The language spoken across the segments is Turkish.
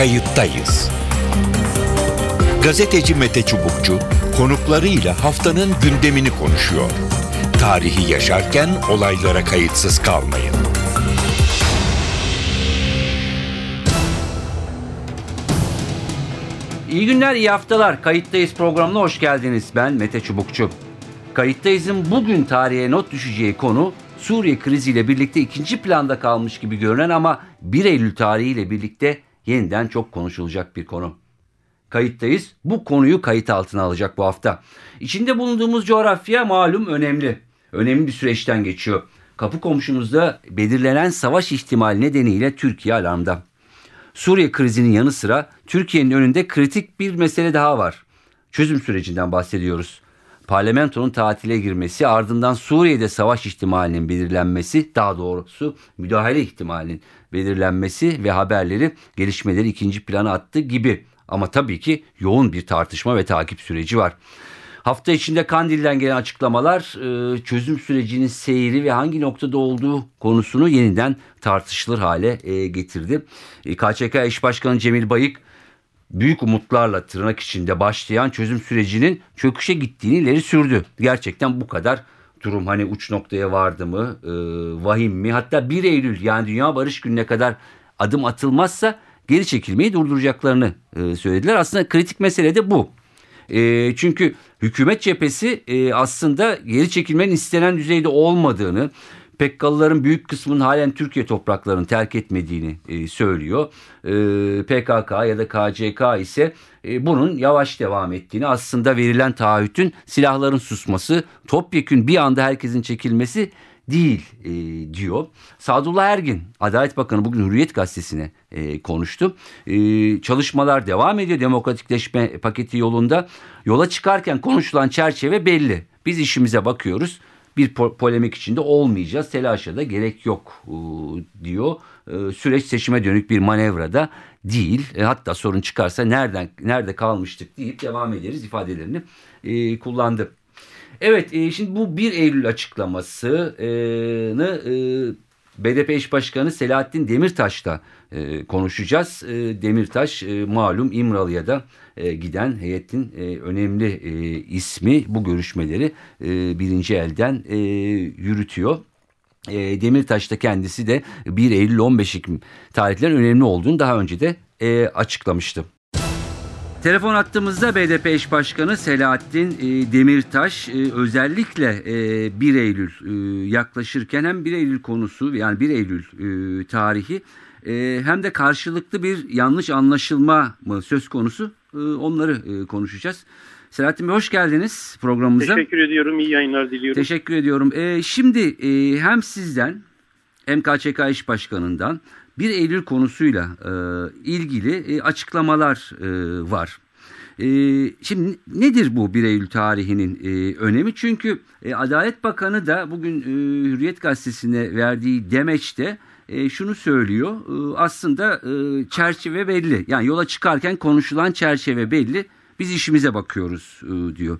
kayıttayız. Gazeteci Mete Çubukçu konuklarıyla haftanın gündemini konuşuyor. Tarihi yaşarken olaylara kayıtsız kalmayın. İyi günler, iyi haftalar. Kayıttayız programına hoş geldiniz. Ben Mete Çubukçu. Kayıttayız'ın bugün tarihe not düşeceği konu Suriye kriziyle birlikte ikinci planda kalmış gibi görünen ama 1 Eylül tarihiyle birlikte yeniden çok konuşulacak bir konu. Kayıttayız. Bu konuyu kayıt altına alacak bu hafta. İçinde bulunduğumuz coğrafya malum önemli. Önemli bir süreçten geçiyor. Kapı komşumuzda belirlenen savaş ihtimali nedeniyle Türkiye alarmda. Suriye krizinin yanı sıra Türkiye'nin önünde kritik bir mesele daha var. Çözüm sürecinden bahsediyoruz. Parlamentonun tatile girmesi ardından Suriye'de savaş ihtimalinin belirlenmesi daha doğrusu müdahale ihtimalinin belirlenmesi ve haberleri gelişmeleri ikinci plana attı gibi. Ama tabii ki yoğun bir tartışma ve takip süreci var. Hafta içinde Kandil'den gelen açıklamalar e, çözüm sürecinin seyri ve hangi noktada olduğu konusunu yeniden tartışılır hale e, getirdi. KÇK eş başkanı Cemil Bayık büyük umutlarla tırnak içinde başlayan çözüm sürecinin çöküşe gittiğini ileri sürdü. Gerçekten bu kadar durum hani uç noktaya vardı mı, e, vahim mi? Hatta 1 Eylül yani Dünya Barış Günü'ne kadar adım atılmazsa geri çekilmeyi durduracaklarını e, söylediler. Aslında kritik mesele de bu. E, çünkü hükümet cephesi e, aslında geri çekilmenin istenen düzeyde olmadığını, PKK'lıların büyük kısmının halen Türkiye topraklarını terk etmediğini e, söylüyor. E, PKK ya da KCK ise e, bunun yavaş devam ettiğini aslında verilen taahhütün silahların susması, topyekün bir anda herkesin çekilmesi değil e, diyor. Sadullah Ergin, Adalet Bakanı bugün Hürriyet Gazetesi'ne e, konuştu. E, çalışmalar devam ediyor demokratikleşme paketi yolunda. Yola çıkarken konuşulan çerçeve belli. Biz işimize bakıyoruz bir po polemik içinde olmayacağız. Telaşa da gerek yok e, diyor. E, süreç seçime dönük bir manevrada değil. E, hatta sorun çıkarsa nereden nerede kalmıştık deyip devam ederiz ifadelerini e, kullandı. Evet e, şimdi bu 1 Eylül açıklamasını e, BDP eş başkanı Selahattin Demirtaş'la e, konuşacağız. E, Demirtaş e, malum İmralı'ya da e, giden heyetin e, önemli e, ismi bu görüşmeleri e, birinci elden e, yürütüyor. E, Demirtaş da kendisi de 1 Eylül 15 Ekim tarihlerin önemli olduğunu daha önce de e, açıklamıştı. Telefon attığımızda BDP eş başkanı Selahattin e, Demirtaş e, özellikle e, 1 Eylül e, yaklaşırken hem 1 Eylül konusu yani 1 Eylül tarihi hem de karşılıklı bir yanlış anlaşılma mı söz konusu onları konuşacağız. Selahattin Bey hoş geldiniz programımıza. Teşekkür ediyorum. iyi yayınlar diliyorum. Teşekkür ediyorum. Şimdi hem sizden hem KÇK İş Başkanı'ndan 1 Eylül konusuyla e, ilgili e, açıklamalar e, var. E, şimdi nedir bu 1 Eylül tarihinin e, önemi? Çünkü e, Adalet Bakanı da bugün Hürriyet Gazetesi'ne verdiği demeçte şunu söylüyor. Aslında çerçeve belli. Yani yola çıkarken konuşulan çerçeve belli. Biz işimize bakıyoruz diyor.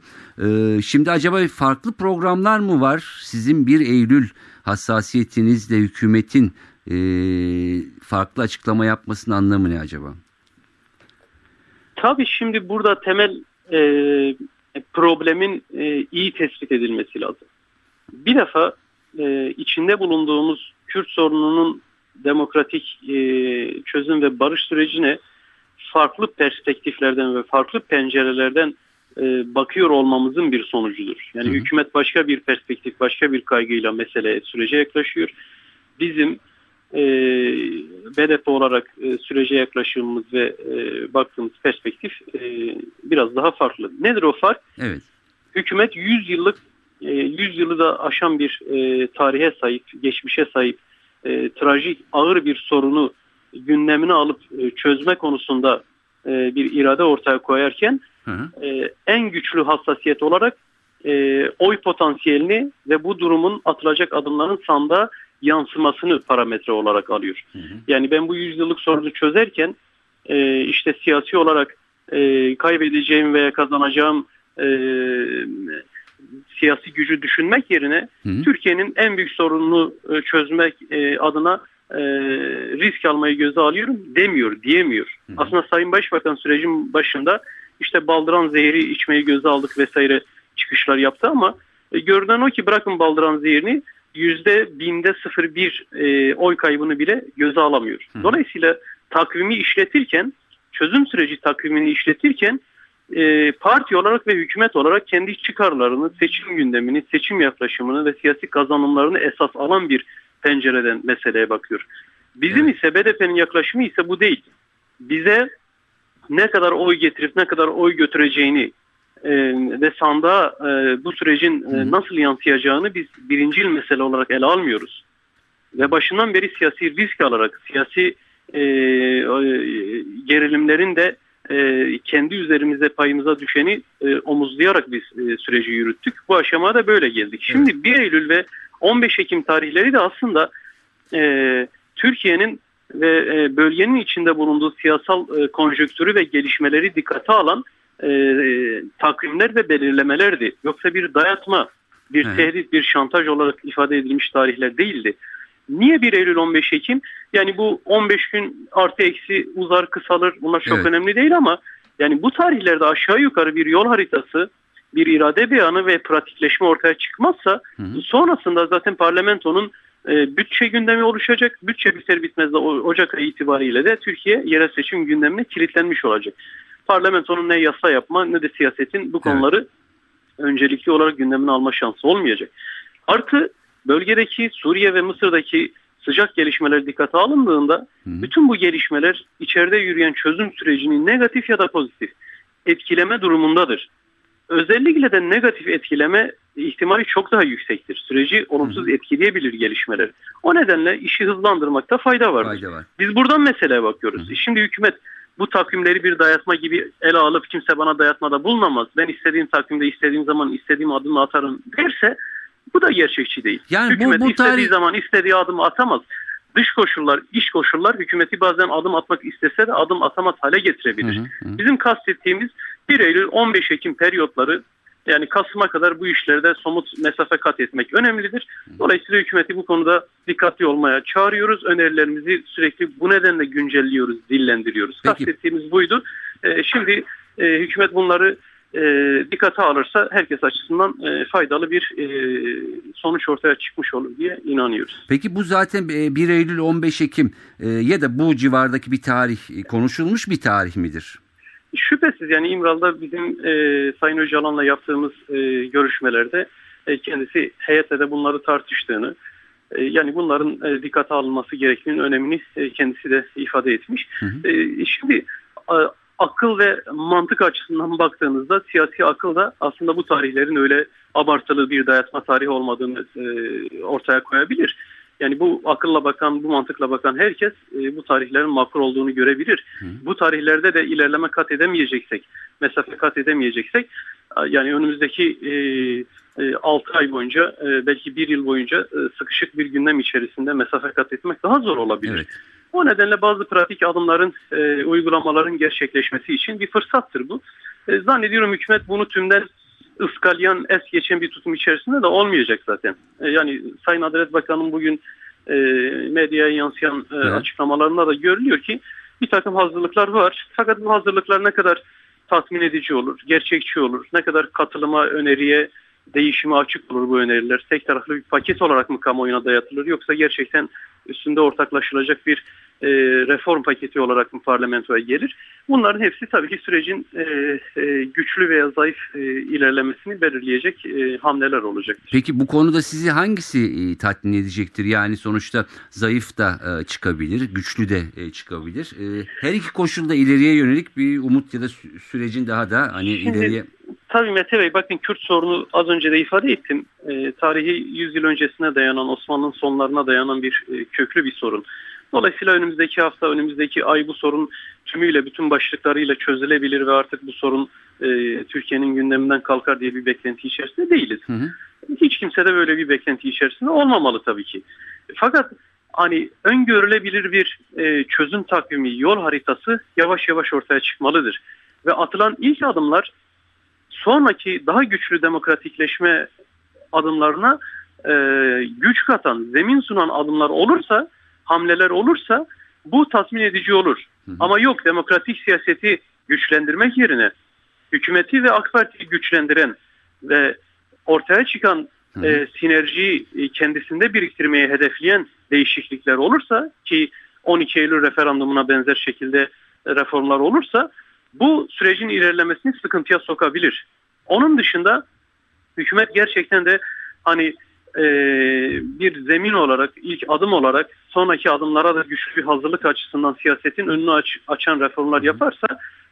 Şimdi acaba farklı programlar mı var? Sizin 1 Eylül hassasiyetinizle hükümetin e, farklı açıklama yapmasının anlamı ne acaba? Tabii şimdi burada temel e, problemin e, iyi tespit edilmesi lazım. Bir defa e, içinde bulunduğumuz Kürt sorununun demokratik e, çözüm ve barış sürecine farklı perspektiflerden ve farklı pencerelerden e, bakıyor olmamızın bir sonucudur. Yani hı hı. hükümet başka bir perspektif, başka bir kaygıyla mesele sürece yaklaşıyor. Bizim e, BDP olarak e, sürece yaklaşımımız ve e, baktığımız perspektif e, biraz daha farklı. Nedir o fark? Evet. Hükümet 100 yıllık e, 100 yılı da aşan bir e, tarihe sahip, geçmişe sahip e, trajik ağır bir sorunu gündemine alıp e, çözme konusunda e, bir irade ortaya koyarken hı hı. E, en güçlü hassasiyet olarak e, oy potansiyelini ve bu durumun atılacak adımların sandığa yansımasını parametre olarak alıyor. Hı hı. Yani ben bu yüzyıllık sorunu çözerken e, işte siyasi olarak e, kaybedeceğim veya kazanacağım e, siyasi gücü düşünmek yerine Türkiye'nin en büyük sorununu e, çözmek e, adına e, risk almayı göze alıyorum demiyor, diyemiyor. Hı hı. Aslında Sayın Başbakan sürecin başında işte baldıran zehri içmeyi göze aldık vesaire çıkışlar yaptı ama e, görünen o ki bırakın baldıran zehrini yüzde binde 0,1 e, oy kaybını bile göze alamıyor. Dolayısıyla takvimi işletirken çözüm süreci takvimini işletirken e, parti olarak ve hükümet olarak kendi çıkarlarını, seçim gündemini, seçim yaklaşımını ve siyasi kazanımlarını esas alan bir pencereden meseleye bakıyor. Bizim Evet. ise BDP'nin yaklaşımı ise bu değil. Bize ne kadar oy getirip ne kadar oy götüreceğini e, ve sandığa e, bu sürecin e, nasıl yansıyacağını biz birincil mesele olarak ele almıyoruz. Ve başından beri siyasi risk alarak, siyasi e, e, gerilimlerin de e, kendi üzerimize payımıza düşeni e, omuzlayarak biz e, süreci yürüttük. Bu aşamaya da böyle geldik. Şimdi 1 Eylül ve 15 Ekim tarihleri de aslında e, Türkiye'nin ve e, bölgenin içinde bulunduğu siyasal e, konjonktürü ve gelişmeleri dikkate alan e, e, takvimler ve belirlemelerdi. Yoksa bir dayatma, bir Evet. tehdit, bir şantaj olarak ifade edilmiş tarihler değildi. Niye 1 Eylül 15 Ekim? Yani bu 15 gün artı eksi uzar kısalır bunlar çok Evet. önemli değil ama yani bu tarihlerde aşağı yukarı bir yol haritası, bir irade beyanı ve pratikleşme ortaya çıkmazsa Hı hı. sonrasında zaten parlamentonun e, bütçe gündemi oluşacak. Bütçe biter bitmez de Ocak ayı itibariyle de Türkiye yerel seçim gündemine kilitlenmiş olacak. Parlamentonun ne yasa yapma ne de siyasetin bu konuları öncelikli olarak gündemine alma şansı olmayacak. Artı bölgedeki Suriye ve Mısır'daki sıcak gelişmeler dikkate alındığında Hı. bütün bu gelişmeler içeride yürüyen çözüm sürecini negatif ya da pozitif etkileme durumundadır. Özellikle de negatif etkileme ihtimali çok daha yüksektir. Süreci olumsuz etkileyebilir gelişmeler. O nedenle işi hızlandırmakta fayda vardır. Fayda var. Biz buradan meseleye bakıyoruz. Şimdi hükümet bu takvimleri bir dayatma gibi ele alıp kimse bana dayatmada bulunamaz. Ben istediğim takvimde istediğim zaman istediğim adımı atarım derse bu da gerçekçi değil. Yani bu- hükümet bu istediği tarih- zaman istediği adımı atamaz. Dış koşullar, iş koşullar hükümeti bazen adım atmak istese de adım atamaz hale getirebilir. Hı hı hı. Bizim kastettiğimiz 1 Eylül 15 Ekim periyotları yani Kasım'a kadar bu işlerde somut mesafe kat etmek önemlidir. Dolayısıyla hükümeti bu konuda dikkatli olmaya çağırıyoruz. Önerilerimizi sürekli bu nedenle güncelliyoruz, dillendiriyoruz. Peki. Kastettiğimiz buydu. Ee, şimdi e, hükümet bunları e, dikkate alırsa herkes açısından e, faydalı bir e, sonuç ortaya çıkmış olur diye inanıyoruz. Peki bu zaten e, 1 Eylül 15 Ekim e, ya da bu civardaki bir tarih e, konuşulmuş bir tarih midir? Şüphesiz yani İmralı'da bizim e, Sayın Öcalan'la yaptığımız e, görüşmelerde e, kendisi heyetle de bunları tartıştığını e, yani bunların e, dikkate alınması gerektiğinin önemini e, kendisi de ifade etmiş. Hı hı. E, şimdi a- akıl ve mantık açısından baktığınızda siyasi akıl da aslında bu tarihlerin öyle abartılı bir dayatma tarihi olmadığını e, ortaya koyabilir. Yani bu akılla bakan, bu mantıkla bakan herkes e, bu tarihlerin makul olduğunu görebilir. Hı. Bu tarihlerde de ilerleme kat edemeyeceksek, mesafe kat edemeyeceksek, yani önümüzdeki e, e, 6 ay boyunca, e, belki 1 yıl boyunca e, sıkışık bir gündem içerisinde mesafe kat etmek daha zor olabilir. Evet. O nedenle bazı pratik adımların, e, uygulamaların gerçekleşmesi için bir fırsattır bu. E, zannediyorum hükümet bunu tümden ıskalayan, es geçen bir tutum içerisinde de olmayacak zaten. E, yani Sayın Adalet Bakanı'nın bugün e, medyaya yansıyan e, Evet. açıklamalarında da görülüyor ki bir takım hazırlıklar var. Fakat bu hazırlıklar ne kadar tatmin edici olur, gerçekçi olur, ne kadar katılıma, öneriye, değişime açık olur bu öneriler. Tek taraflı bir paket olarak mı kamuoyuna dayatılır yoksa gerçekten üstünde ortaklaşılacak bir e, reform paketi olarak mı parlamentoya gelir? Bunların hepsi tabii ki sürecin e, e, güçlü veya zayıf e, ilerlemesini belirleyecek e, hamleler olacak. Peki bu konuda sizi hangisi e, tatmin edecektir? Yani sonuçta zayıf da e, çıkabilir, güçlü de e, çıkabilir. E, her iki koşulda ileriye yönelik bir umut ya da sü- sürecin daha da hani Şimdi- ileriye Tabii Mete Bey bakın Kürt sorunu az önce de ifade ettim. E, tarihi 100 yıl öncesine dayanan Osmanlı'nın sonlarına dayanan bir e, köklü bir sorun. Dolayısıyla önümüzdeki hafta, önümüzdeki ay bu sorun tümüyle, bütün başlıklarıyla çözülebilir ve artık bu sorun e, Türkiye'nin gündeminden kalkar diye bir beklenti içerisinde değiliz. Hı hı. Hiç kimse de böyle bir beklenti içerisinde olmamalı tabii ki. Fakat hani öngörülebilir bir e, çözüm takvimi, yol haritası yavaş yavaş ortaya çıkmalıdır. Ve atılan ilk adımlar sonraki daha güçlü demokratikleşme adımlarına e, güç katan, zemin sunan adımlar olursa hamleler olursa bu tatmin edici olur. Ama yok demokratik siyaseti güçlendirmek yerine hükümeti ve AK Parti'yi güçlendiren ve ortaya çıkan e, sinerjiyi e, kendisinde biriktirmeye hedefleyen değişiklikler olursa ki 12 Eylül referandumuna benzer şekilde reformlar olursa bu sürecin ilerlemesini sıkıntıya sokabilir. Onun dışında hükümet gerçekten de hani e, bir zemin olarak, ilk adım olarak sonraki adımlara da güçlü bir hazırlık açısından siyasetin önünü aç, açan reformlar yaparsa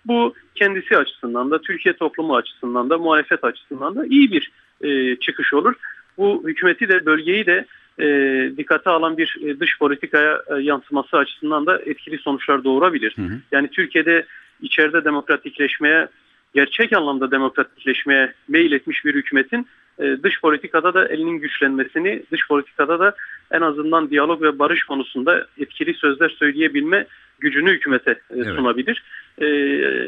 bu kendisi açısından da, Türkiye toplumu açısından da, muhalefet açısından da iyi bir e, çıkış olur. Bu hükümeti de bölgeyi de e, dikkate alan bir e, dış politikaya e, yansıması açısından da etkili sonuçlar doğurabilir. Hı hı. Yani Türkiye'de içeride demokratikleşmeye, gerçek anlamda demokratikleşmeye meyil etmiş bir hükümetin e, dış politikada da elinin güçlenmesini, dış politikada da en azından diyalog ve barış konusunda etkili sözler söyleyebilme gücünü hükümete e, Evet. sunabilir. E,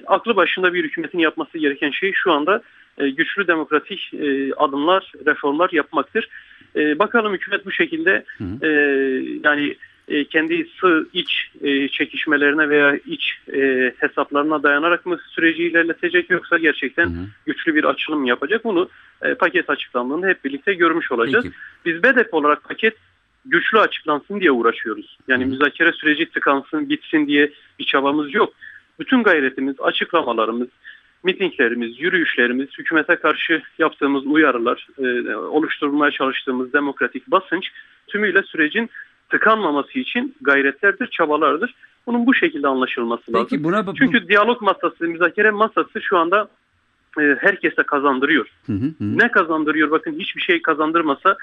aklı başında bir hükümetin yapması gereken şey şu anda e, güçlü demokratik e, adımlar, reformlar yapmaktır. E, bakalım hükümet bu şekilde Hı. e, yani e, kendi sığ iç e, çekişmelerine veya iç e, hesaplarına dayanarak mı süreci ilerletecek yoksa gerçekten Hı hı. güçlü bir açılım yapacak bunu e, paket açıklandığında hep birlikte görmüş olacağız. Peki. Biz BEDEP olarak paket güçlü açıklansın diye uğraşıyoruz. Yani Hı. müzakere süreci tıkansın, bitsin diye bir çabamız yok. Bütün gayretimiz, açıklamalarımız, mitinglerimiz, yürüyüşlerimiz, hükümete karşı yaptığımız uyarılar, e, oluşturmaya çalıştığımız demokratik basınç tümüyle sürecin tıkanmaması için gayretlerdir, çabalardır. Bunun bu şekilde anlaşılması lazım. Peki buna bu- Çünkü diyalog masası, müzakere masası şu anda e, herkese kazandırıyor. Hı hı hı. Ne kazandırıyor? Bakın hiçbir şey kazandırmasa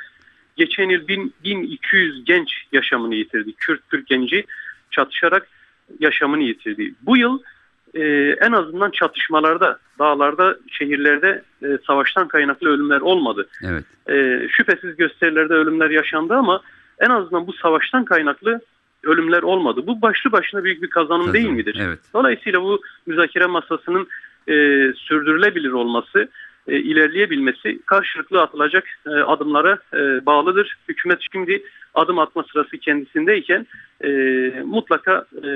geçen yıl bin- 1200 genç yaşamını yitirdi. Kürt Türk genci çatışarak yaşamını yitirdi. Bu yıl e, en azından çatışmalarda, dağlarda, şehirlerde e, savaştan kaynaklı ölümler olmadı. Evet. E, şüphesiz gösterilerde ölümler yaşandı ama en azından bu savaştan kaynaklı ölümler olmadı. Bu başlı başına büyük bir kazanım değil Kazanım, midir? evet. Dolayısıyla bu müzakere masasının e, sürdürülebilir olması, e, ilerleyebilmesi karşılıklı atılacak e, adımlara e, bağlıdır. Hükümet şimdi adım atma sırası kendisindeyken e, mutlaka e,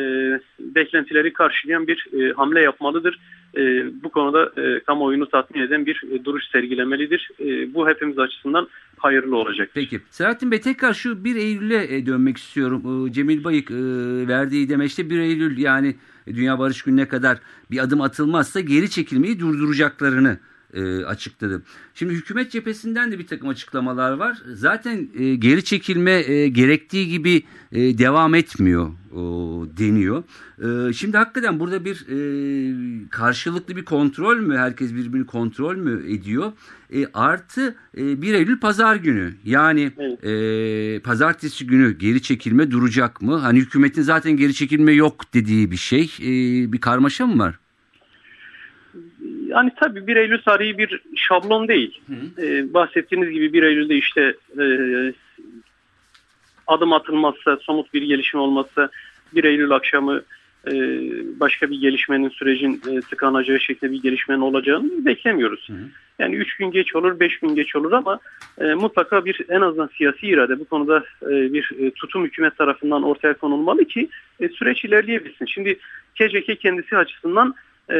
beklentileri karşılayan bir e, hamle yapmalıdır. E, bu konuda e, kamuoyunu tatmin eden bir e, duruş sergilemelidir. E, bu hepimiz açısından hayırlı olacak. Peki. Selahattin Bey tekrar şu 1 Eylül'e e, dönmek istiyorum. Cemil Bayık e, verdiği demeçte 1 Eylül yani Dünya Barış Günü'ne kadar bir adım atılmazsa geri çekilmeyi durduracaklarını e, açıkladı. Şimdi hükümet cephesinden de bir takım açıklamalar var. Zaten e, geri çekilme e, gerektiği gibi e, devam etmiyor o, deniyor. E, şimdi hakikaten burada bir e, karşılıklı bir kontrol mü? Herkes birbirini kontrol mü ediyor? E, artı e, 1 Eylül pazar günü yani Evet. e, pazartesi günü geri çekilme duracak mı? Hani hükümetin zaten geri çekilme yok dediği bir şey. E, bir karmaşa mı var? Yani tabii 1 Eylül tarihi bir şablon değil. Ee, bahsettiğiniz gibi 1 Eylül'de işte e, adım atılmazsa, somut bir gelişme olmazsa 1 Eylül akşamı e, başka bir gelişmenin sürecin e, tıkanacağı şekilde bir gelişmenin olacağını beklemiyoruz. Hı hı. Yani 3 gün geç olur, 5 gün geç olur ama e, mutlaka bir en azından siyasi irade bu konuda e, bir e, tutum hükümet tarafından ortaya konulmalı ki e, süreç ilerleyebilsin. Şimdi KCK kendisi açısından e,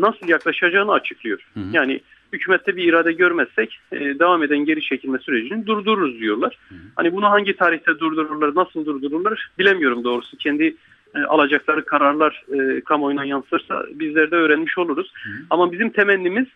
nasıl yaklaşacağını açıklıyor. Hı hı. Yani hükümette bir irade görmezsek e, devam eden geri çekilme sürecini durdururuz diyorlar. Hani bunu hangi tarihte durdururlar, nasıl durdururlar bilemiyorum doğrusu. Kendi e, alacakları kararlar e, kamuoyuna yansırsa bizler de öğrenmiş oluruz. Ama bizim temennimiz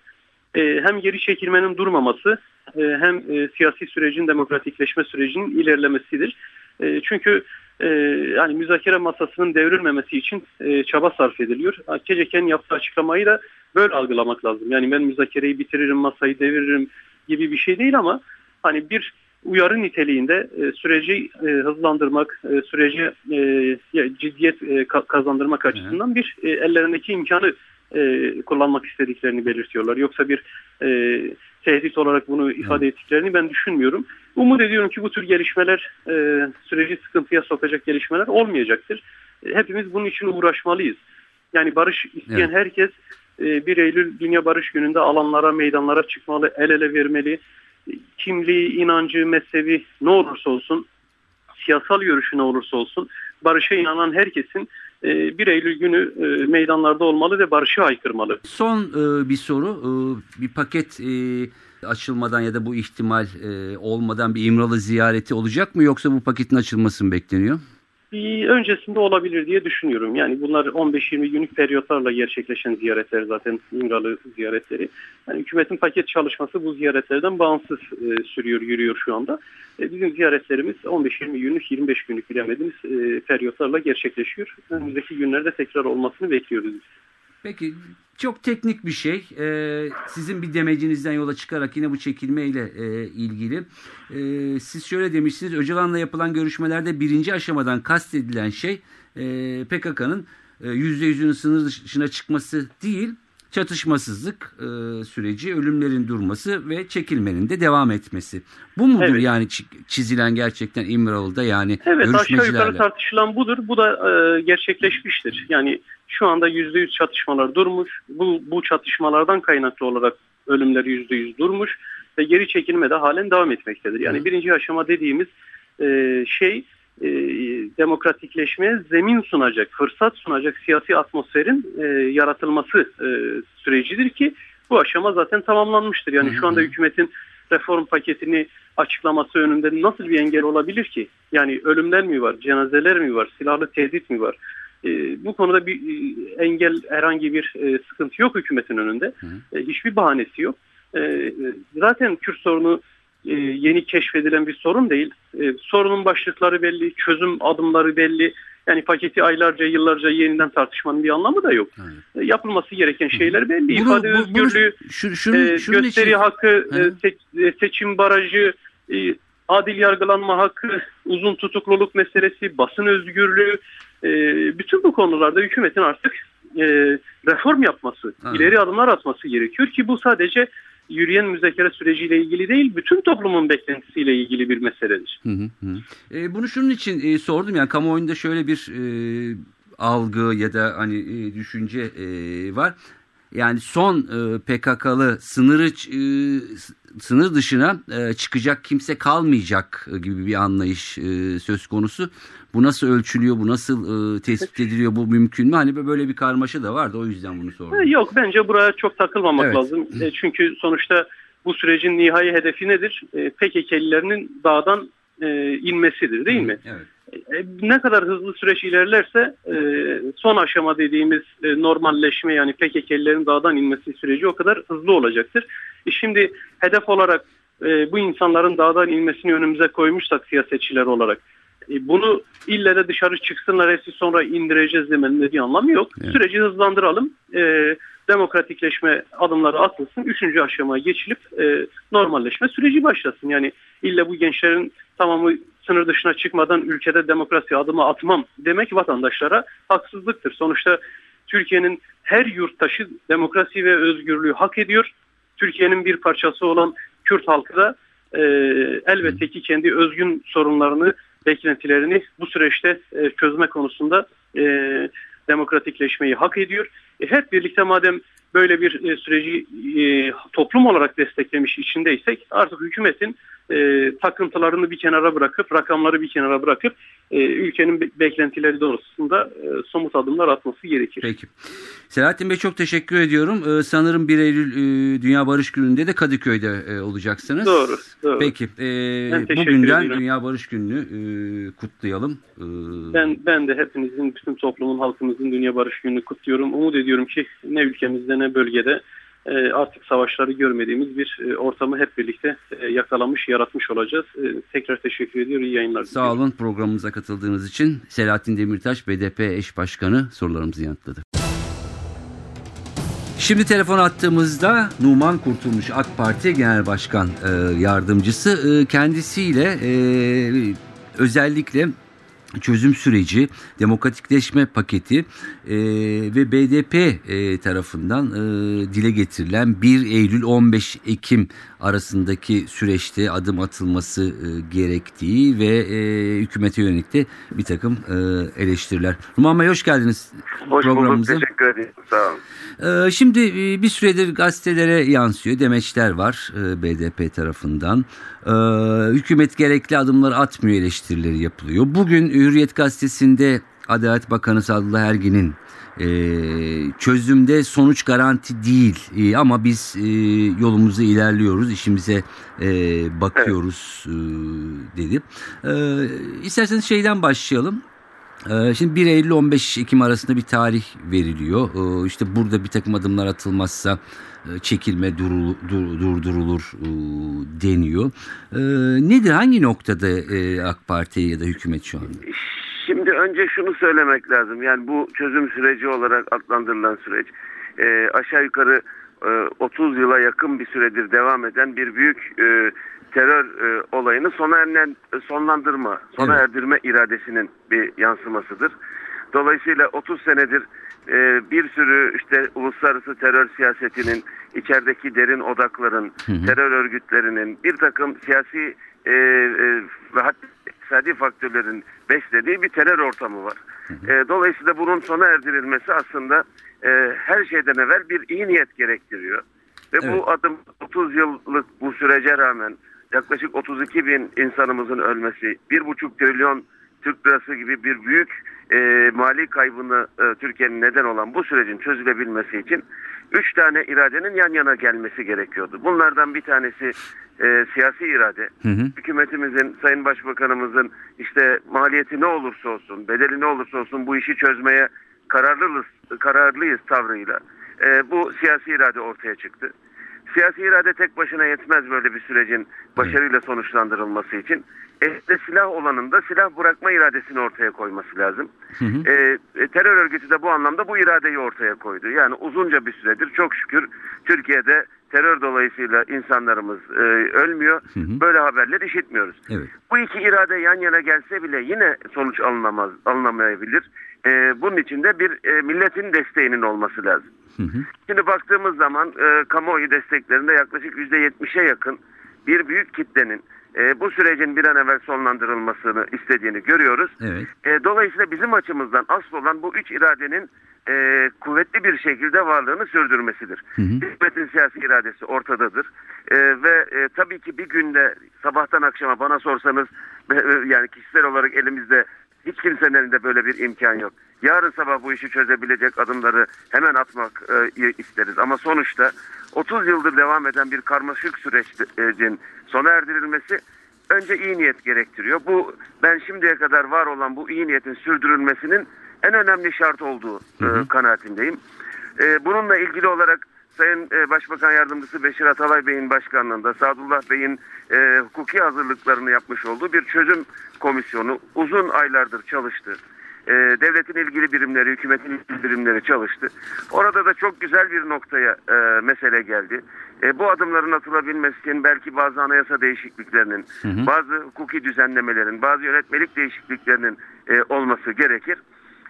e, hem geri çekilmenin durmaması e, hem e, siyasi sürecin demokratikleşme sürecinin ilerlemesidir. E, çünkü e, yani müzakere masasının devrilmemesi için e, çaba sarf ediliyor. KCK'nin yaptığı açıklamayı da böyle algılamak lazım. Yani ben müzakereyi bitiririm, masayı deviririm gibi bir şey değil ama hani bir uyarı niteliğinde e, süreci e, hızlandırmak, e, süreci e, ciddiyet e, ka- kazandırmak açısından bir e, ellerindeki imkanı e, kullanmak istediklerini belirtiyorlar. Yoksa bir e, tehdit olarak bunu ifade ettiklerini ben düşünmüyorum. Umut ediyorum ki bu tür gelişmeler e, süreci sıkıntıya sokacak gelişmeler olmayacaktır. E, hepimiz bunun için uğraşmalıyız. Yani barış isteyen Evet. herkes e, 1 Eylül Dünya Barış Günü'nde alanlara, meydanlara çıkmalı, el ele vermeli. E, Kimliği, inancı, mezhebi ne olursa olsun siyasal görüşü ne olursa olsun barışa inanan herkesin e, 1 Eylül günü e, meydanlarda olmalı ve barışı haykırmalı. Son e, bir soru. E, bir paket e, açılmadan ya da bu ihtimal e, olmadan bir İmralı ziyareti olacak mı yoksa bu paketin açılması mı bekleniyor? Bir öncesinde olabilir diye düşünüyorum. Yani bunlar 15-20 günlük periyotlarla gerçekleşen ziyaretler zaten İmralı ziyaretleri. Yani hükümetin paket çalışması bu ziyaretlerden bağımsız e, sürüyor, yürüyor şu anda. E, bizim ziyaretlerimiz 15-20 günlük, 25 günlük bilemediniz e, periyotlarla gerçekleşiyor. Önümüzdeki günlerde tekrar olmasını bekliyoruz. Peki çok teknik bir şey. Ee, sizin bir demecinizden yola çıkarak yine bu çekilmeyle e, ilgili. Ee, siz şöyle demişsiniz. Öcalan'la yapılan görüşmelerde birinci aşamadan kastedilen şey e, PKK'nın e, %100'ünün sınır dışına çıkması değil, çatışmasızlık e, süreci, ölümlerin durması ve çekilmenin de devam etmesi. Bu mudur Evet. yani çi- çizilen gerçekten İmralı'da yani Evet aşağı yukarı görüşmecilerle? tartışılan budur. Bu da e, gerçekleşmiştir. Yani şu anda %100 çatışmalar durmuş. Bu, bu çatışmalardan kaynaklı olarak ölümler %100 durmuş ve geri çekilme de halen devam etmektedir. Yani Hı. birinci aşama dediğimiz e, şey e, demokratikleşmeye zemin sunacak, fırsat sunacak siyasi atmosferin e, yaratılması e, sürecidir ki bu aşama zaten tamamlanmıştır. Yani Hı şu anda hükümetin reform paketini açıklaması önünde nasıl bir engel olabilir ki? Yani ölümler mi var, cenazeler mi var, silahlı tehdit mi var? E, bu konuda bir e, engel, herhangi bir e, sıkıntı yok hükümetin önünde. E, hiçbir bahanesi yok. E, e, zaten Kürt sorunu e, yeni keşfedilen bir sorun değil. E, sorunun başlıkları belli, çözüm adımları belli. Yani paketi aylarca, yıllarca yeniden tartışmanın bir anlamı da yok. Evet. E, yapılması gereken şeyler belli. Bunu- İfade bu- bunu- özgürlüğü, şu, şunun, e, şunun gösteri için- hakkı, e, e, seçim barajı, e, adil yargılanma hakkı, uzun tutukluluk meselesi, basın özgürlüğü, e, bütün bu konularda hükümetin artık e, reform yapması, Evet. ileri adımlar atması gerekiyor ki bu sadece yürüyen müzakere süreciyle ilgili değil, bütün toplumun beklentisiyle ilgili bir meseledir. Hı hı hı. E, bunu şunun için e, sordum yani kamuoyunda şöyle bir e, algı ya da hani e, düşünce e, var. Yani son e, PKK'lı sınırı e, sınır dışına e, çıkacak kimse kalmayacak gibi bir anlayış e, söz konusu. Bu nasıl ölçülüyor, bu nasıl e, tespit ediliyor, bu mümkün mü? Hani böyle bir karmaşa da vardı o yüzden bunu sordum. E, Yok bence buraya çok takılmamak Evet. lazım. E, çünkü sonuçta bu sürecin nihai hedefi nedir? E, PKK'lilerinin dağdan e, inmesidir değil mi? Evet. E, ne kadar hızlı süreç ilerlerse e, son aşama dediğimiz e, normalleşme yani PKK'lilerin dağdan inmesi süreci o kadar hızlı olacaktır. E, şimdi hedef olarak e, bu insanların dağdan inmesini önümüze koymuşsak siyasetçiler olarak e, bunu ille de dışarı çıksınlar hepsi sonra indireceğiz demenin de bir anlamı yok. Evet. Süreci hızlandıralım. E, demokratikleşme adımları atılsın. Üçüncü aşamaya geçilip e, normalleşme süreci başlasın. Yani ille bu gençlerin tamamı sınır dışına çıkmadan ülkede demokrasi adımı atmam demek vatandaşlara haksızlıktır. Sonuçta Türkiye'nin her yurttaşı demokrasi ve özgürlüğü hak ediyor. Türkiye'nin bir parçası olan Kürt halkı da e, elbette ki kendi özgün sorunlarını, beklentilerini bu süreçte e, çözme konusunda e, demokratikleşmeyi hak ediyor. E, hep birlikte madem böyle bir e, süreci e, toplum olarak desteklemiş içindeysek artık hükümetin e, takıntılarını bir kenara bırakıp rakamları bir kenara bırakıp e, ülkenin be- beklentileri doğrultusunda e, somut adımlar atması gerekir. Peki. Selahattin Bey çok teşekkür ediyorum. Sanırım 1 Eylül e, Dünya Barış Günü'nde de Kadıköy'de e, olacaksınız. Doğru, doğru. Peki. e, bugünden ediyorum. Dünya Barış Günü'nü e, kutlayalım. E, Ben ben de hepinizin, bütün toplumun, halkımızın Dünya Barış Günü'nü kutluyorum. Umut ediyorum ki ne ülkemizde ne bölgede e, artık savaşları görmediğimiz bir e, ortamı hep birlikte e, yakalamış, yaratmış olacağız. Tekrar teşekkür ediyorum. İyi yayınlar. Sağ olun programımıza katıldığınız için. Selahattin Demirtaş BDP eş başkanı sorularımızı yanıtladı. Şimdi telefon attığımızda Numan Kurtulmuş AK Parti Genel Başkan Yardımcısı kendisiyle özellikle çözüm süreci, demokratikleşme paketi e, ve BDP e, tarafından e, dile getirilen 1 Eylül 15 Ekim arasındaki süreçte adım atılması e, gerektiği ve e, hükümete yönelik de bir takım e, eleştiriler. Numan Bey hoş geldiniz Hoş bulduk. programımıza. Teşekkür ederim. Sağ olun. Ee, Şimdi e, bir süredir gazetelere yansıyor demeçler var e, BDP tarafından. Ee, Hükümet gerekli adımları atmıyor eleştirileri yapılıyor. Bugün Hürriyet gazetesinde Adalet Bakanı Sadullah Ergin'in e, çözümde sonuç garanti değil E, ama biz e, yolumuza ilerliyoruz işimize e, bakıyoruz e, dedi. E, isterseniz şeyden başlayalım. Ee, Şimdi 1 Eylül 15 Ekim arasında bir tarih veriliyor. Ee, İşte burada bir takım adımlar atılmazsa e, çekilme durul- dur- durdurulur e, deniyor. Nedir? Hangi noktada e, AK Parti ya da hükümet şu an? Şimdi önce şunu söylemek lazım. Yani bu çözüm süreci olarak adlandırılan süreç e, aşağı yukarı e, 30 yıla yakın bir süredir devam eden bir büyük e, terör e, olayını sona erilen, sonlandırma, sona Evet. erdirme iradesinin bir yansımasıdır. Dolayısıyla 30 senedir e, bir sürü işte uluslararası terör siyasetinin, içerideki derin odakların, terör örgütlerinin, bir takım siyasi e, e, ve hatta iktisadi faktörlerin beslediği bir terör ortamı var. E, dolayısıyla bunun sona erdirilmesi aslında e, her şeyden evvel bir iyi niyet gerektiriyor. Ve Evet. bu adım 30 yıllık bu sürece rağmen yaklaşık 32 bin insanımızın ölmesi, 1,5 trilyon Türk lirası gibi bir büyük e, mali kaybını e, Türkiye'nin neden olan bu sürecin çözülebilmesi için üç tane iradenin yan yana gelmesi gerekiyordu. Bunlardan bir tanesi e, siyasi irade. Hı hı. Hükümetimizin, Sayın Başbakanımızın işte maliyeti ne olursa olsun, bedeli ne olursa olsun bu işi çözmeye kararlıyız, kararlıyız tavrıyla. E, bu siyasi irade ortaya çıktı. Siyasi irade tek başına yetmez böyle bir sürecin başarıyla sonuçlandırılması için. Elinde silah olanın da silah bırakma iradesini ortaya koyması lazım. E, e, terör örgütü de bu anlamda bu iradeyi ortaya koydu. Yani uzunca bir süredir çok şükür Türkiye'de terör dolayısıyla insanlarımız e, ölmüyor. Böyle haberler işitmiyoruz. Evet. Bu iki irade yan yana gelse bile yine sonuç alınamaz, alınamayabilir. E, bunun için de bir e, milletin desteğinin olması lazım. Hı hı. Şimdi baktığımız zaman e, kamuoyu desteklerinde yaklaşık %70'e yakın bir büyük kitlenin e, bu sürecin bir an evvel sonlandırılmasını istediğini görüyoruz. Evet. E, dolayısıyla bizim açımızdan asıl olan bu üç iradenin e, kuvvetli bir şekilde varlığını sürdürmesidir. hı. Hükümetin siyasi iradesi ortadadır. E, ve e, tabii ki bir günde sabahtan akşama bana sorsanız e, yani kişisel olarak elimizde hiç kimsenin elinde böyle bir imkan yok. Yarın sabah bu işi çözebilecek adımları hemen atmak e, isteriz. Ama sonuçta 30 yıldır devam eden bir karmaşık sürecin sona erdirilmesi önce iyi niyet gerektiriyor. Bu ben şimdiye kadar var olan bu iyi niyetin sürdürülmesinin en önemli şart olduğu e, kanaatindeyim. E, bununla ilgili olarak Sayın e, Başbakan Yardımcısı Beşir Atalay Bey'in başkanlığında Sadullah Bey'in e, hukuki hazırlıklarını yapmış olduğu bir çözüm komisyonu uzun aylardır çalıştı. E, devletin ilgili birimleri, hükümetin ilgili birimleri çalıştı. Orada da çok güzel bir noktaya e, mesele geldi. E, bu adımların atılabilmesi için belki bazı anayasa değişikliklerinin, bazı hukuki düzenlemelerin, bazı yönetmelik değişikliklerinin e, olması gerekir.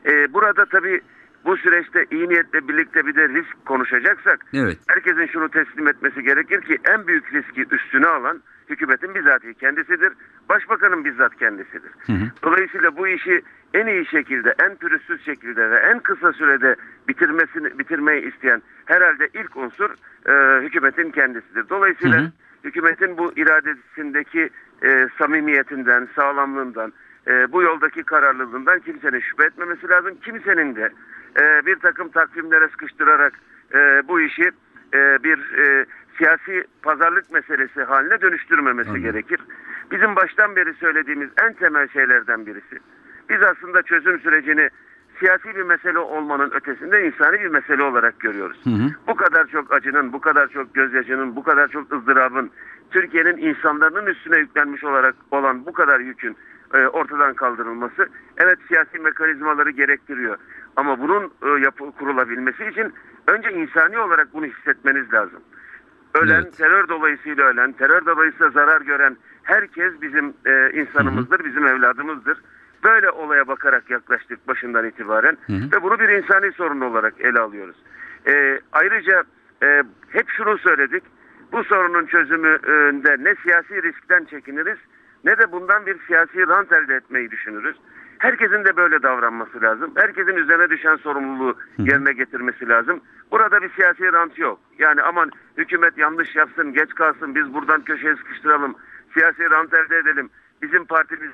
E, burada tabii bu süreçte iyi niyetle birlikte bir de risk konuşacaksak Evet. herkesin şunu teslim etmesi gerekir ki en büyük riski üstüne alan hükümetin bizatihi kendisidir. Başbakanın bizzat kendisidir. Dolayısıyla bu işi en iyi şekilde, en pürüzsüz şekilde ve en kısa sürede bitirmesini bitirmeyi isteyen herhalde ilk unsur e, hükümetin kendisidir. Dolayısıyla Hı hı. hükümetin bu iradesindeki e, samimiyetinden, sağlamlığından, e, bu yoldaki kararlılığından kimsenin şüphe etmemesi lazım. Kimsenin de e, bir takım takvimlere sıkıştırarak e, bu işi e, bir e, siyasi pazarlık meselesi haline dönüştürmemesi Anladım. gerekir. Bizim baştan beri söylediğimiz en temel şeylerden birisi. Biz aslında çözüm sürecini siyasi bir mesele olmanın ötesinde insani bir mesele olarak görüyoruz. Hı hı. Bu kadar çok acının, bu kadar çok gözyaşının, bu kadar çok ızdırabın Türkiye'nin insanların üstüne yüklenmiş olarak olan bu kadar yükün e, ortadan kaldırılması evet siyasi mekanizmaları gerektiriyor. Ama bunun e, yapı kurulabilmesi için önce insani olarak bunu hissetmeniz lazım. Ölen, Evet. terör dolayısıyla ölen, terör dolayısıyla zarar gören herkes bizim e, insanımızdır, bizim evladımızdır. Böyle olaya bakarak yaklaştık başından itibaren Hı hı. ve bunu bir insani sorun olarak ele alıyoruz. Ee, ayrıca e, hep şunu söyledik. Bu sorunun çözümünde ne siyasi riskten çekiniriz ne de bundan bir siyasi rant elde etmeyi düşünürüz. Herkesin de böyle davranması lazım. Herkesin üzerine düşen sorumluluğu yerine getirmesi lazım. Burada bir siyasi rant yok. Yani aman hükümet yanlış yapsın, geç kalsın, biz buradan köşeye sıkıştıralım, siyasi rant elde edelim. Bizim partimiz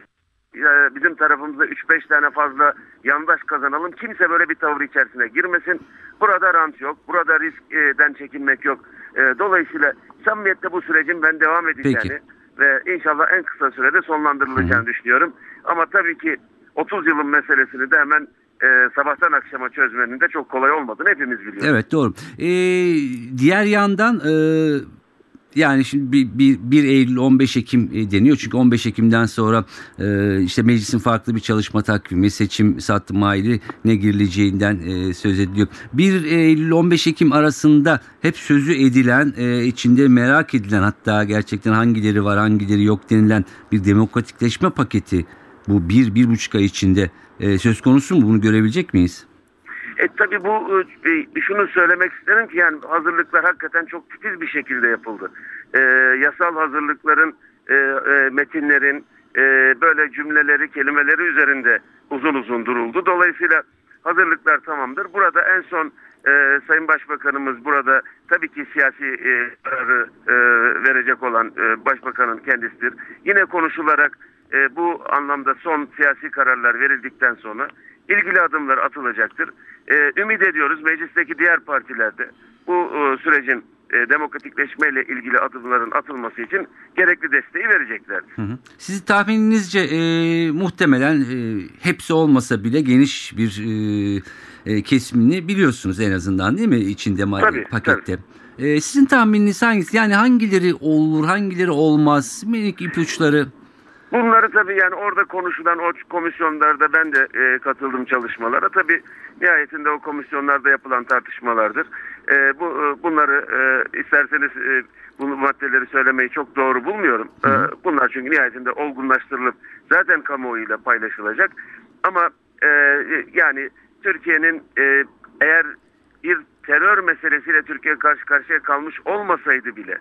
e, bizim tarafımızda 3-5 tane fazla yandaş kazanalım. Kimse böyle bir tavır içerisine girmesin. Burada rant yok. Burada riskten çekinmek yok. E, Dolayısıyla samimiyette bu sürecin ben devam edeceğini Peki. ve inşallah en kısa sürede sonlandırılacağını düşünüyorum. Ama tabii ki 30 yılın meselesini de hemen e, sabahtan akşama çözmenin de çok kolay olmadığını hepimiz biliyoruz. Evet doğru. Ee, diğer yandan e, yani şimdi bir, bir, 1 Eylül 15 Ekim e, deniyor. Çünkü 15 Ekim'den sonra e, işte meclisin farklı bir çalışma takvimi, seçim sattı maili ne girileceğinden e, söz ediliyor. 1 Eylül 15 Ekim arasında hep sözü edilen, e, içinde merak edilen hatta gerçekten hangileri var hangileri yok denilen bir demokratikleşme paketi bu bir, bir buçuk ay içinde e, söz konusu mu? Bunu görebilecek miyiz? E tabii bu e, şunu söylemek isterim ki yani hazırlıklar hakikaten çok titiz bir şekilde yapıldı. E, yasal hazırlıkların, e, e, metinlerin e, böyle cümleleri, kelimeleri üzerinde uzun uzun duruldu. Dolayısıyla hazırlıklar tamamdır. Burada en son e, Sayın Başbakanımız burada tabii ki siyasi e, e, verecek olan e, Başbakanın kendisidir. Yine konuşularak e, bu anlamda son siyasi kararlar verildikten sonra ilgili adımlar atılacaktır. E, ümit ediyoruz meclisteki diğer partilerde bu e, sürecin e, demokratikleşmeyle ilgili adımların atılması için gerekli desteği vereceklerdir. Hı hı. Sizin tahmininizce e, muhtemelen e, hepsi olmasa bile geniş bir e, e, kesimini biliyorsunuz en azından değil mi içinde Tabii, pakette? E, sizin tahmininiz hangisi? Yani hangileri olur, hangileri olmaz? Minik ipuçları. Bunları tabii yani orada konuşulan o komisyonlarda ben de e, katıldım çalışmalara. Tabii nihayetinde o komisyonlarda yapılan tartışmalardır. E, bu e, bunları e, isterseniz e, bu maddeleri söylemeyi çok doğru bulmuyorum. E, bunlar çünkü nihayetinde olgunlaştırılıp zaten kamuoyuyla paylaşılacak. Ama e, yani Türkiye'nin e, eğer bir terör meselesiyle Türkiye karşı karşıya kalmış olmasaydı bile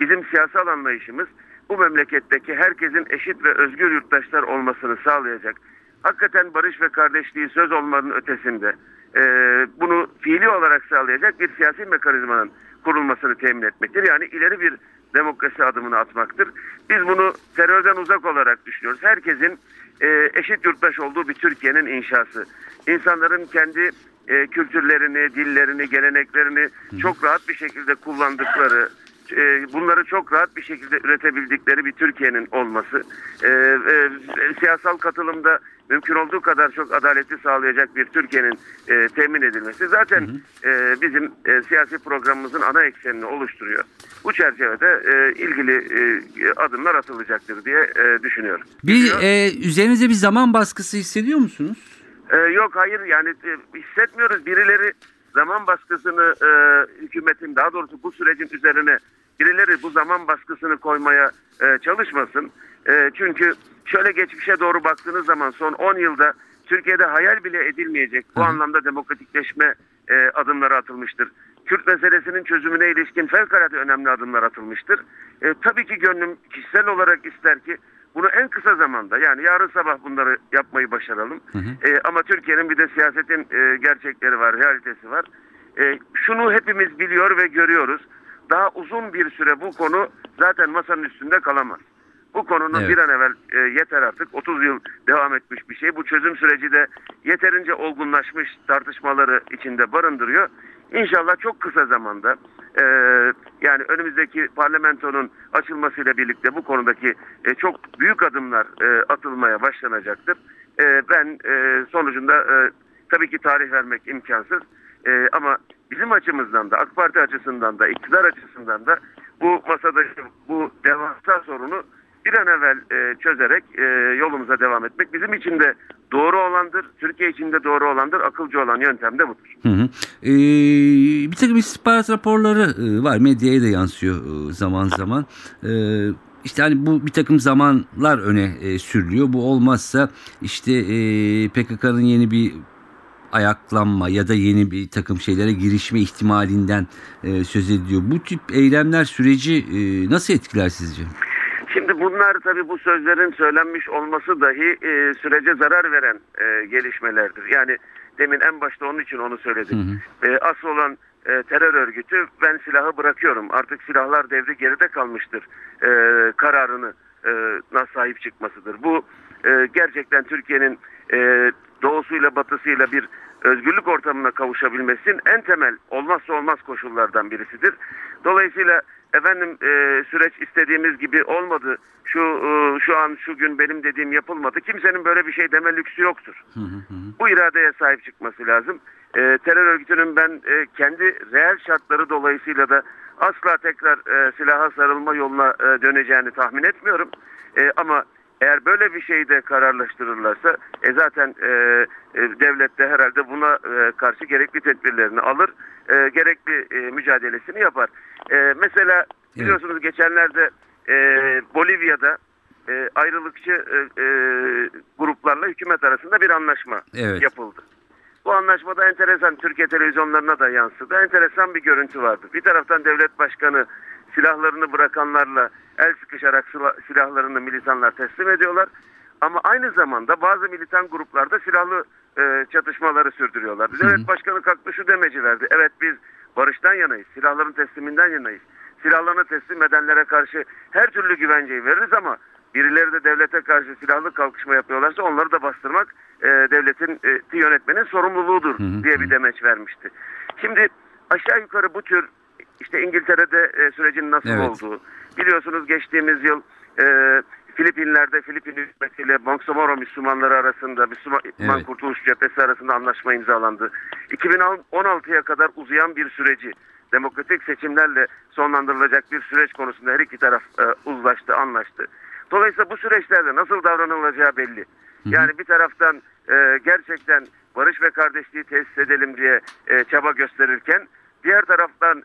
bizim siyasal anlayışımız bu memleketteki herkesin eşit ve özgür yurttaşlar olmasını sağlayacak. Hakikaten barış ve kardeşliği söz olmanın ötesinde e, bunu fiili olarak sağlayacak bir siyasi mekanizmanın kurulmasını temin etmektir. Yani ileri bir demokrasi adımını atmaktır. Biz bunu terörden uzak olarak düşünüyoruz. Herkesin e, eşit yurttaş olduğu bir Türkiye'nin inşası. İnsanların kendi e, kültürlerini, dillerini, geleneklerini çok rahat bir şekilde kullandıkları, e, bunları çok rahat bir şekilde üretebildikleri bir Türkiye'nin olması, e, e, siyasal katılımda mümkün olduğu kadar çok adaleti sağlayacak bir Türkiye'nin e, temin edilmesi zaten e, bizim e, siyasi programımızın ana eksenini oluşturuyor. Bu çerçevede e, ilgili e, adımlar atılacaktır diye e, düşünüyorum. Bir e, üzerinize bir zaman baskısı hissediyor musunuz? Ee, yok hayır yani e, hissetmiyoruz. Birileri zaman baskısını e, hükümetin daha doğrusu bu sürecin üzerine birileri bu zaman baskısını koymaya e, çalışmasın. E, çünkü şöyle geçmişe doğru baktığınız zaman son 10 yılda Türkiye'de hayal bile edilmeyecek bu Hı. anlamda demokratikleşme e, adımları atılmıştır. Kürt meselesinin çözümüne ilişkin fevkalade önemli adımlar atılmıştır. E, tabii ki gönlüm kişisel olarak ister ki bunu en kısa zamanda yani yarın sabah bunları yapmayı başaralım. Hı hı. E, ama Türkiye'nin bir de siyasetin e, gerçekleri var, realitesi var. E, şunu hepimiz biliyor ve görüyoruz. Daha uzun bir süre bu konu zaten masanın üstünde kalamaz. Bu konunun Evet. bir an evvel e, yeter artık 30 yıl devam etmiş bir şey. Bu çözüm süreci de yeterince olgunlaşmış tartışmaları içinde barındırıyor. İnşallah çok kısa zamanda e, yani önümüzdeki parlamentonun açılmasıyla birlikte bu konudaki e, çok büyük adımlar e, atılmaya başlanacaktır. E, ben e, sonucunda e, tabii ki tarih vermek imkansız E, ama bizim açımızdan da AK Parti açısından da iktidar açısından da bu masadaki bu devasa sorunu bir an evvel e, çözerek e, yolumuza devam etmek bizim için de doğru olandır. Türkiye için de doğru olandır. Akılcı olan yöntem de budur. Hı hı. Ee, bir takım istihbarat raporları e, var. Medyaya da yansıyor e, zaman zaman. Ee, işte hani bu bir takım zamanlar öne e, sürülüyor. Bu olmazsa işte e, PKK'nın yeni bir ayaklanma ya da yeni bir takım şeylere girişme ihtimalinden e, söz ediliyor. Bu tip eylemler süreci e, nasıl etkiler sizce? Şimdi bunlar tabii bu sözlerin söylenmiş olması dahi e, sürece zarar veren e, gelişmelerdir. Yani demin en başta onun için onu söyledim. E, asıl olan e, terör örgütü ben silahı bırakıyorum. Artık silahlar devri geride kalmıştır. E, kararını e, nasıl sahip çıkmasıdır. Bu e, gerçekten Türkiye'nin e, doğusuyla batısıyla bir özgürlük ortamına kavuşabilmesinin en temel olmazsa olmaz koşullardan birisidir. Dolayısıyla efendim e, süreç istediğimiz gibi olmadı. Şu e, şu an şu gün benim dediğim yapılmadı. Kimsenin böyle bir şey deme lüksü yoktur. Bu iradeye sahip çıkması lazım. E, terör örgütünün ben e, kendi reel şartları dolayısıyla da asla tekrar e, silaha sarılma yoluna e, döneceğini tahmin etmiyorum. E, ama eğer böyle bir şeyi de kararlaştırırlarsa e zaten e, e, devlet de herhalde buna e, karşı gerekli tedbirlerini alır, e, gerekli e, mücadelesini yapar. E, mesela biliyorsunuz geçenlerde e, Bolivya'da e, ayrılıkçı e, e, gruplarla hükümet arasında bir anlaşma Evet. yapıldı. Bu anlaşmada enteresan Türkiye televizyonlarına da yansıdı. Enteresan bir görüntü vardı. Bir taraftan devlet başkanı silahlarını bırakanlarla el sıkışarak sila- silahlarını militanlar teslim ediyorlar. Ama aynı zamanda bazı militan gruplarda silahlı e, çatışmaları sürdürüyorlar. Devlet başkanı kalktı şu demeci verdi. Evet biz barıştan yanayız. Silahların tesliminden yanayız. Silahlarını teslim edenlere karşı her türlü güvenceyi veririz ama birileri de devlete karşı silahlı kalkışma yapıyorlarsa onları da bastırmak e, devletin e, yönetmenin sorumluluğudur diye bir demeç vermişti. Şimdi aşağı yukarı bu tür işte İngiltere'de e, sürecin nasıl Evet. olduğu biliyorsunuz geçtiğimiz yıl e, Filipinler'de Filipin hükümetiyle Bangsamoro Müslümanları arasında Müslüman Evet. Kurtuluş Cephesi arasında anlaşma imzalandı. 2016'ya kadar uzayan bir süreci demokratik seçimlerle sonlandırılacak bir süreç konusunda her iki taraf e, uzlaştı, anlaştı. Dolayısıyla bu süreçlerde nasıl davranılacağı belli. Yani bir taraftan e, gerçekten barış ve kardeşliği tesis edelim diye e, çaba gösterirken diğer taraftan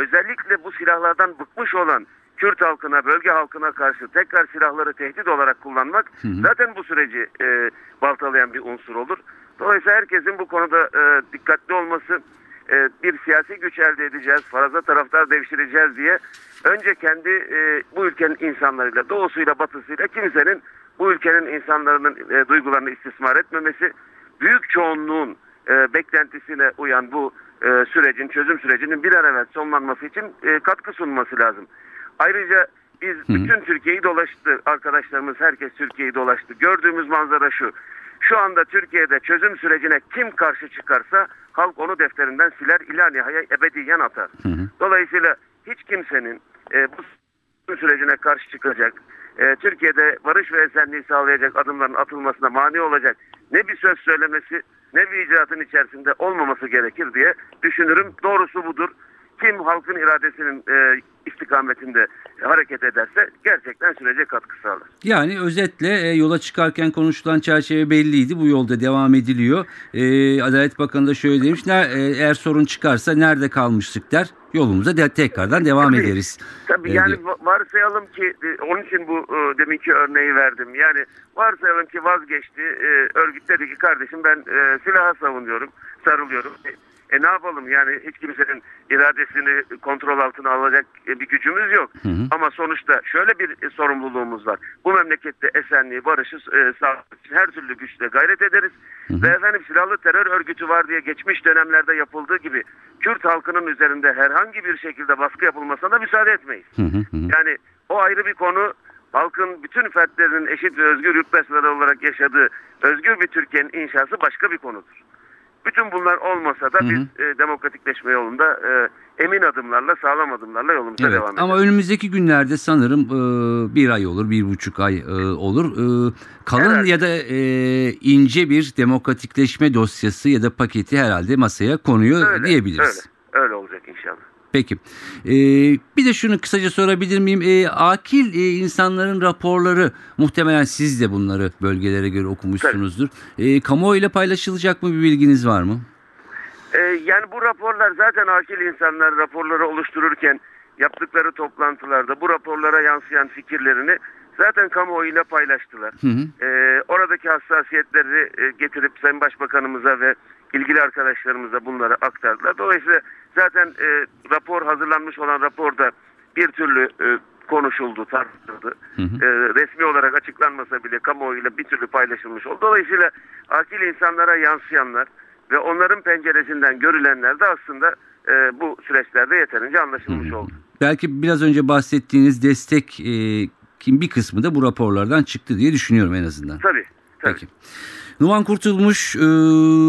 özellikle bu silahlardan bıkmış olan Kürt halkına, bölge halkına karşı tekrar silahları tehdit olarak kullanmak zaten bu süreci e, baltalayan bir unsur olur. Dolayısıyla herkesin bu konuda e, dikkatli olması, e, bir siyasi güç elde edeceğiz, faraza taraftar devşireceğiz diye önce kendi e, bu ülkenin insanlarıyla, doğusuyla, batısıyla kimsenin bu ülkenin insanların e, duygularını istismar etmemesi, büyük çoğunluğun e, beklentisine uyan bu e, sürecin, çözüm sürecinin bir an evvel sonlanması için e, katkı sunması lazım. Ayrıca biz bütün Türkiye'yi dolaştı. Arkadaşlarımız herkes Türkiye'yi dolaştı. Gördüğümüz manzara şu. Şu anda Türkiye'de çözüm sürecine kim karşı çıkarsa halk onu defterinden siler ila nihaya ebediyen atar. Dolayısıyla hiç kimsenin e, bu çözüm sürecine karşı çıkacak, e, Türkiye'de barış ve esenliği sağlayacak adımların atılmasına mani olacak ne bir söz söylemesi ne bir icraatın içerisinde olmaması gerekir diye düşünürüm. Doğrusu budur. Kim halkın iradesinin e, istikametinde hareket ederse gerçekten sürece katkı sağlar. Yani özetle e, yola çıkarken konuşulan çerçeve belliydi. Bu yolda devam ediliyor. E, Adalet Bakanı da şöyle demiş. "Ne- e, eğer sorun çıkarsa nerede kalmıştık der. Yolumuza de, tekrardan devam Tabii. ederiz. Tabii E, yani diyor. va- varsayalım ki e, onun için bu e, deminki örneği verdim. Yani varsayalım ki vazgeçti. E, örgüt dedi ki kardeşim ben e, silaha savunuyorum, sarılıyorum. E, e ne yapalım yani hiç kimsenin iradesini kontrol altına alacak e, bir gücümüz yok. Ama sonuçta şöyle bir e, sorumluluğumuz var. Bu memlekette esenliği, barışı e, her türlü güçle gayret ederiz. Ve efendim silahlı terör örgütü var diye geçmiş dönemlerde yapıldığı gibi Kürt halkının üzerinde herhangi bir şekilde baskı yapılmasına da müsaade etmeyiz. Yani o ayrı bir konu. Halkın bütün fertlerinin eşit ve özgür yurttaşları olarak yaşadığı özgür bir Türkiye'nin inşası başka bir konudur. Bütün bunlar olmasa da biz e, demokratikleşme yolunda e, emin adımlarla, sağlam adımlarla yolumuza Evet devam ederiz. ama önümüzdeki günlerde sanırım e, bir ay olur, bir buçuk ay e, olur. E, kalın Evet. ya da e, ince bir demokratikleşme dosyası ya da paketi herhalde masaya konuyor Öyle, diyebiliriz. Öyle, öyle olacak inşallah. Peki. Ee, bir de şunu kısaca sorabilir miyim? Ee, akil e, insanların raporları muhtemelen siz de bunları bölgelere göre okumuşsunuzdur. Ee, kamuoyuyla paylaşılacak mı bir bilginiz var mı? Ee, yani bu raporlar zaten akil insanlar raporları oluştururken yaptıkları toplantılarda bu raporlara yansıyan fikirlerini zaten kamuoyuyla paylaştılar. Ee, oradaki hassasiyetleri e, getirip Sayın Başbakanımıza ve ilgili arkadaşlarımıza bunları aktardılar. Dolayısıyla zaten e, rapor hazırlanmış olan raporda bir türlü e, konuşuldu, tartışıldı. E, resmi olarak açıklanmasa bile kamuoyuyla bir türlü paylaşılmış oldu. Dolayısıyla akil insanlara yansıyanlar ve onların penceresinden görülenler de aslında e, bu süreçlerde yeterince anlaşılmış oldu. Belki biraz önce bahsettiğiniz destek e, kim bir kısmı da bu raporlardan çıktı diye düşünüyorum en azından. Tabii. tabii. Peki. Numan Kurtulmuş, e,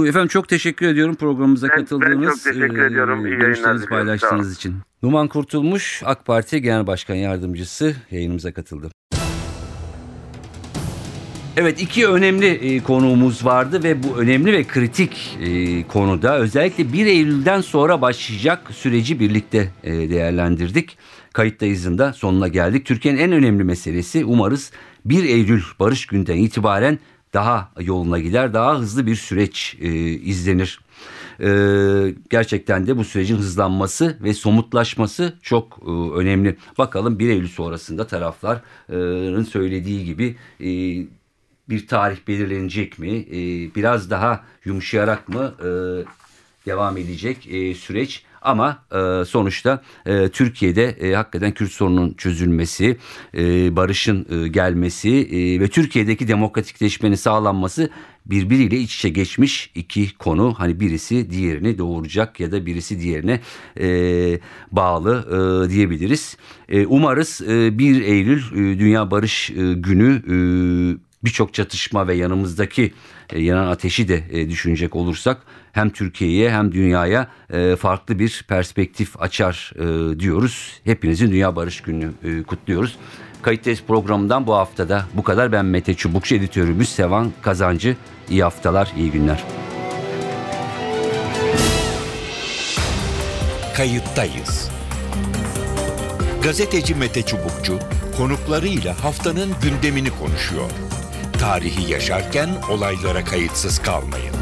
efendim çok teşekkür ediyorum programımıza Ben- ben katıldığınız, çok teşekkür ediyorum. İyi yayınlar görüşlerinizi diliyorum. paylaştığınız için. Numan Kurtulmuş, AK Parti Genel Başkan Yardımcısı yayınımıza katıldı. Evet iki önemli e, konuğumuz vardı ve bu önemli ve kritik e, konuda özellikle 1 Eylül'den sonra başlayacak süreci birlikte e, değerlendirdik. Kayıttayızın da sonuna geldik. Türkiye'nin en önemli meselesi umarız 1 Eylül Barış Günden itibaren daha yoluna gider, daha hızlı bir süreç e, izlenir. E, gerçekten de bu sürecin hızlanması ve somutlaşması çok e, önemli. Bakalım 1 Eylül sonrasında tarafların söylediği gibi e, bir tarih belirlenecek mi? E, biraz daha yumuşayarak mı e, devam edecek e, süreç? Ama e, sonuçta e, Türkiye'de e, hakikaten Kürt sorunun çözülmesi, e, barışın e, gelmesi e, ve Türkiye'deki demokratikleşmenin sağlanması birbiriyle iç içe geçmiş iki konu. Hani birisi diğerini doğuracak ya da birisi diğerine e, bağlı e, diyebiliriz. E, umarız e, 1 Eylül e, Dünya Barış e, Günü e, birçok çatışma ve yanımızdaki e, yanan ateşi de e, düşünecek olursak hem Türkiye'ye hem dünyaya e, farklı bir perspektif açar e, diyoruz. Hepinizin Dünya Barış Günü e, kutluyoruz. Kayıttayız programından bu haftada bu kadar. Ben Mete Çubukçu, editörümüz Sevan Kazancı. İyi haftalar, iyi günler. Kayıttayız. Gazeteci Mete Çubukçu konuklarıyla haftanın gündemini konuşuyor. Tarihi yaşarken olaylara kayıtsız kalmayın.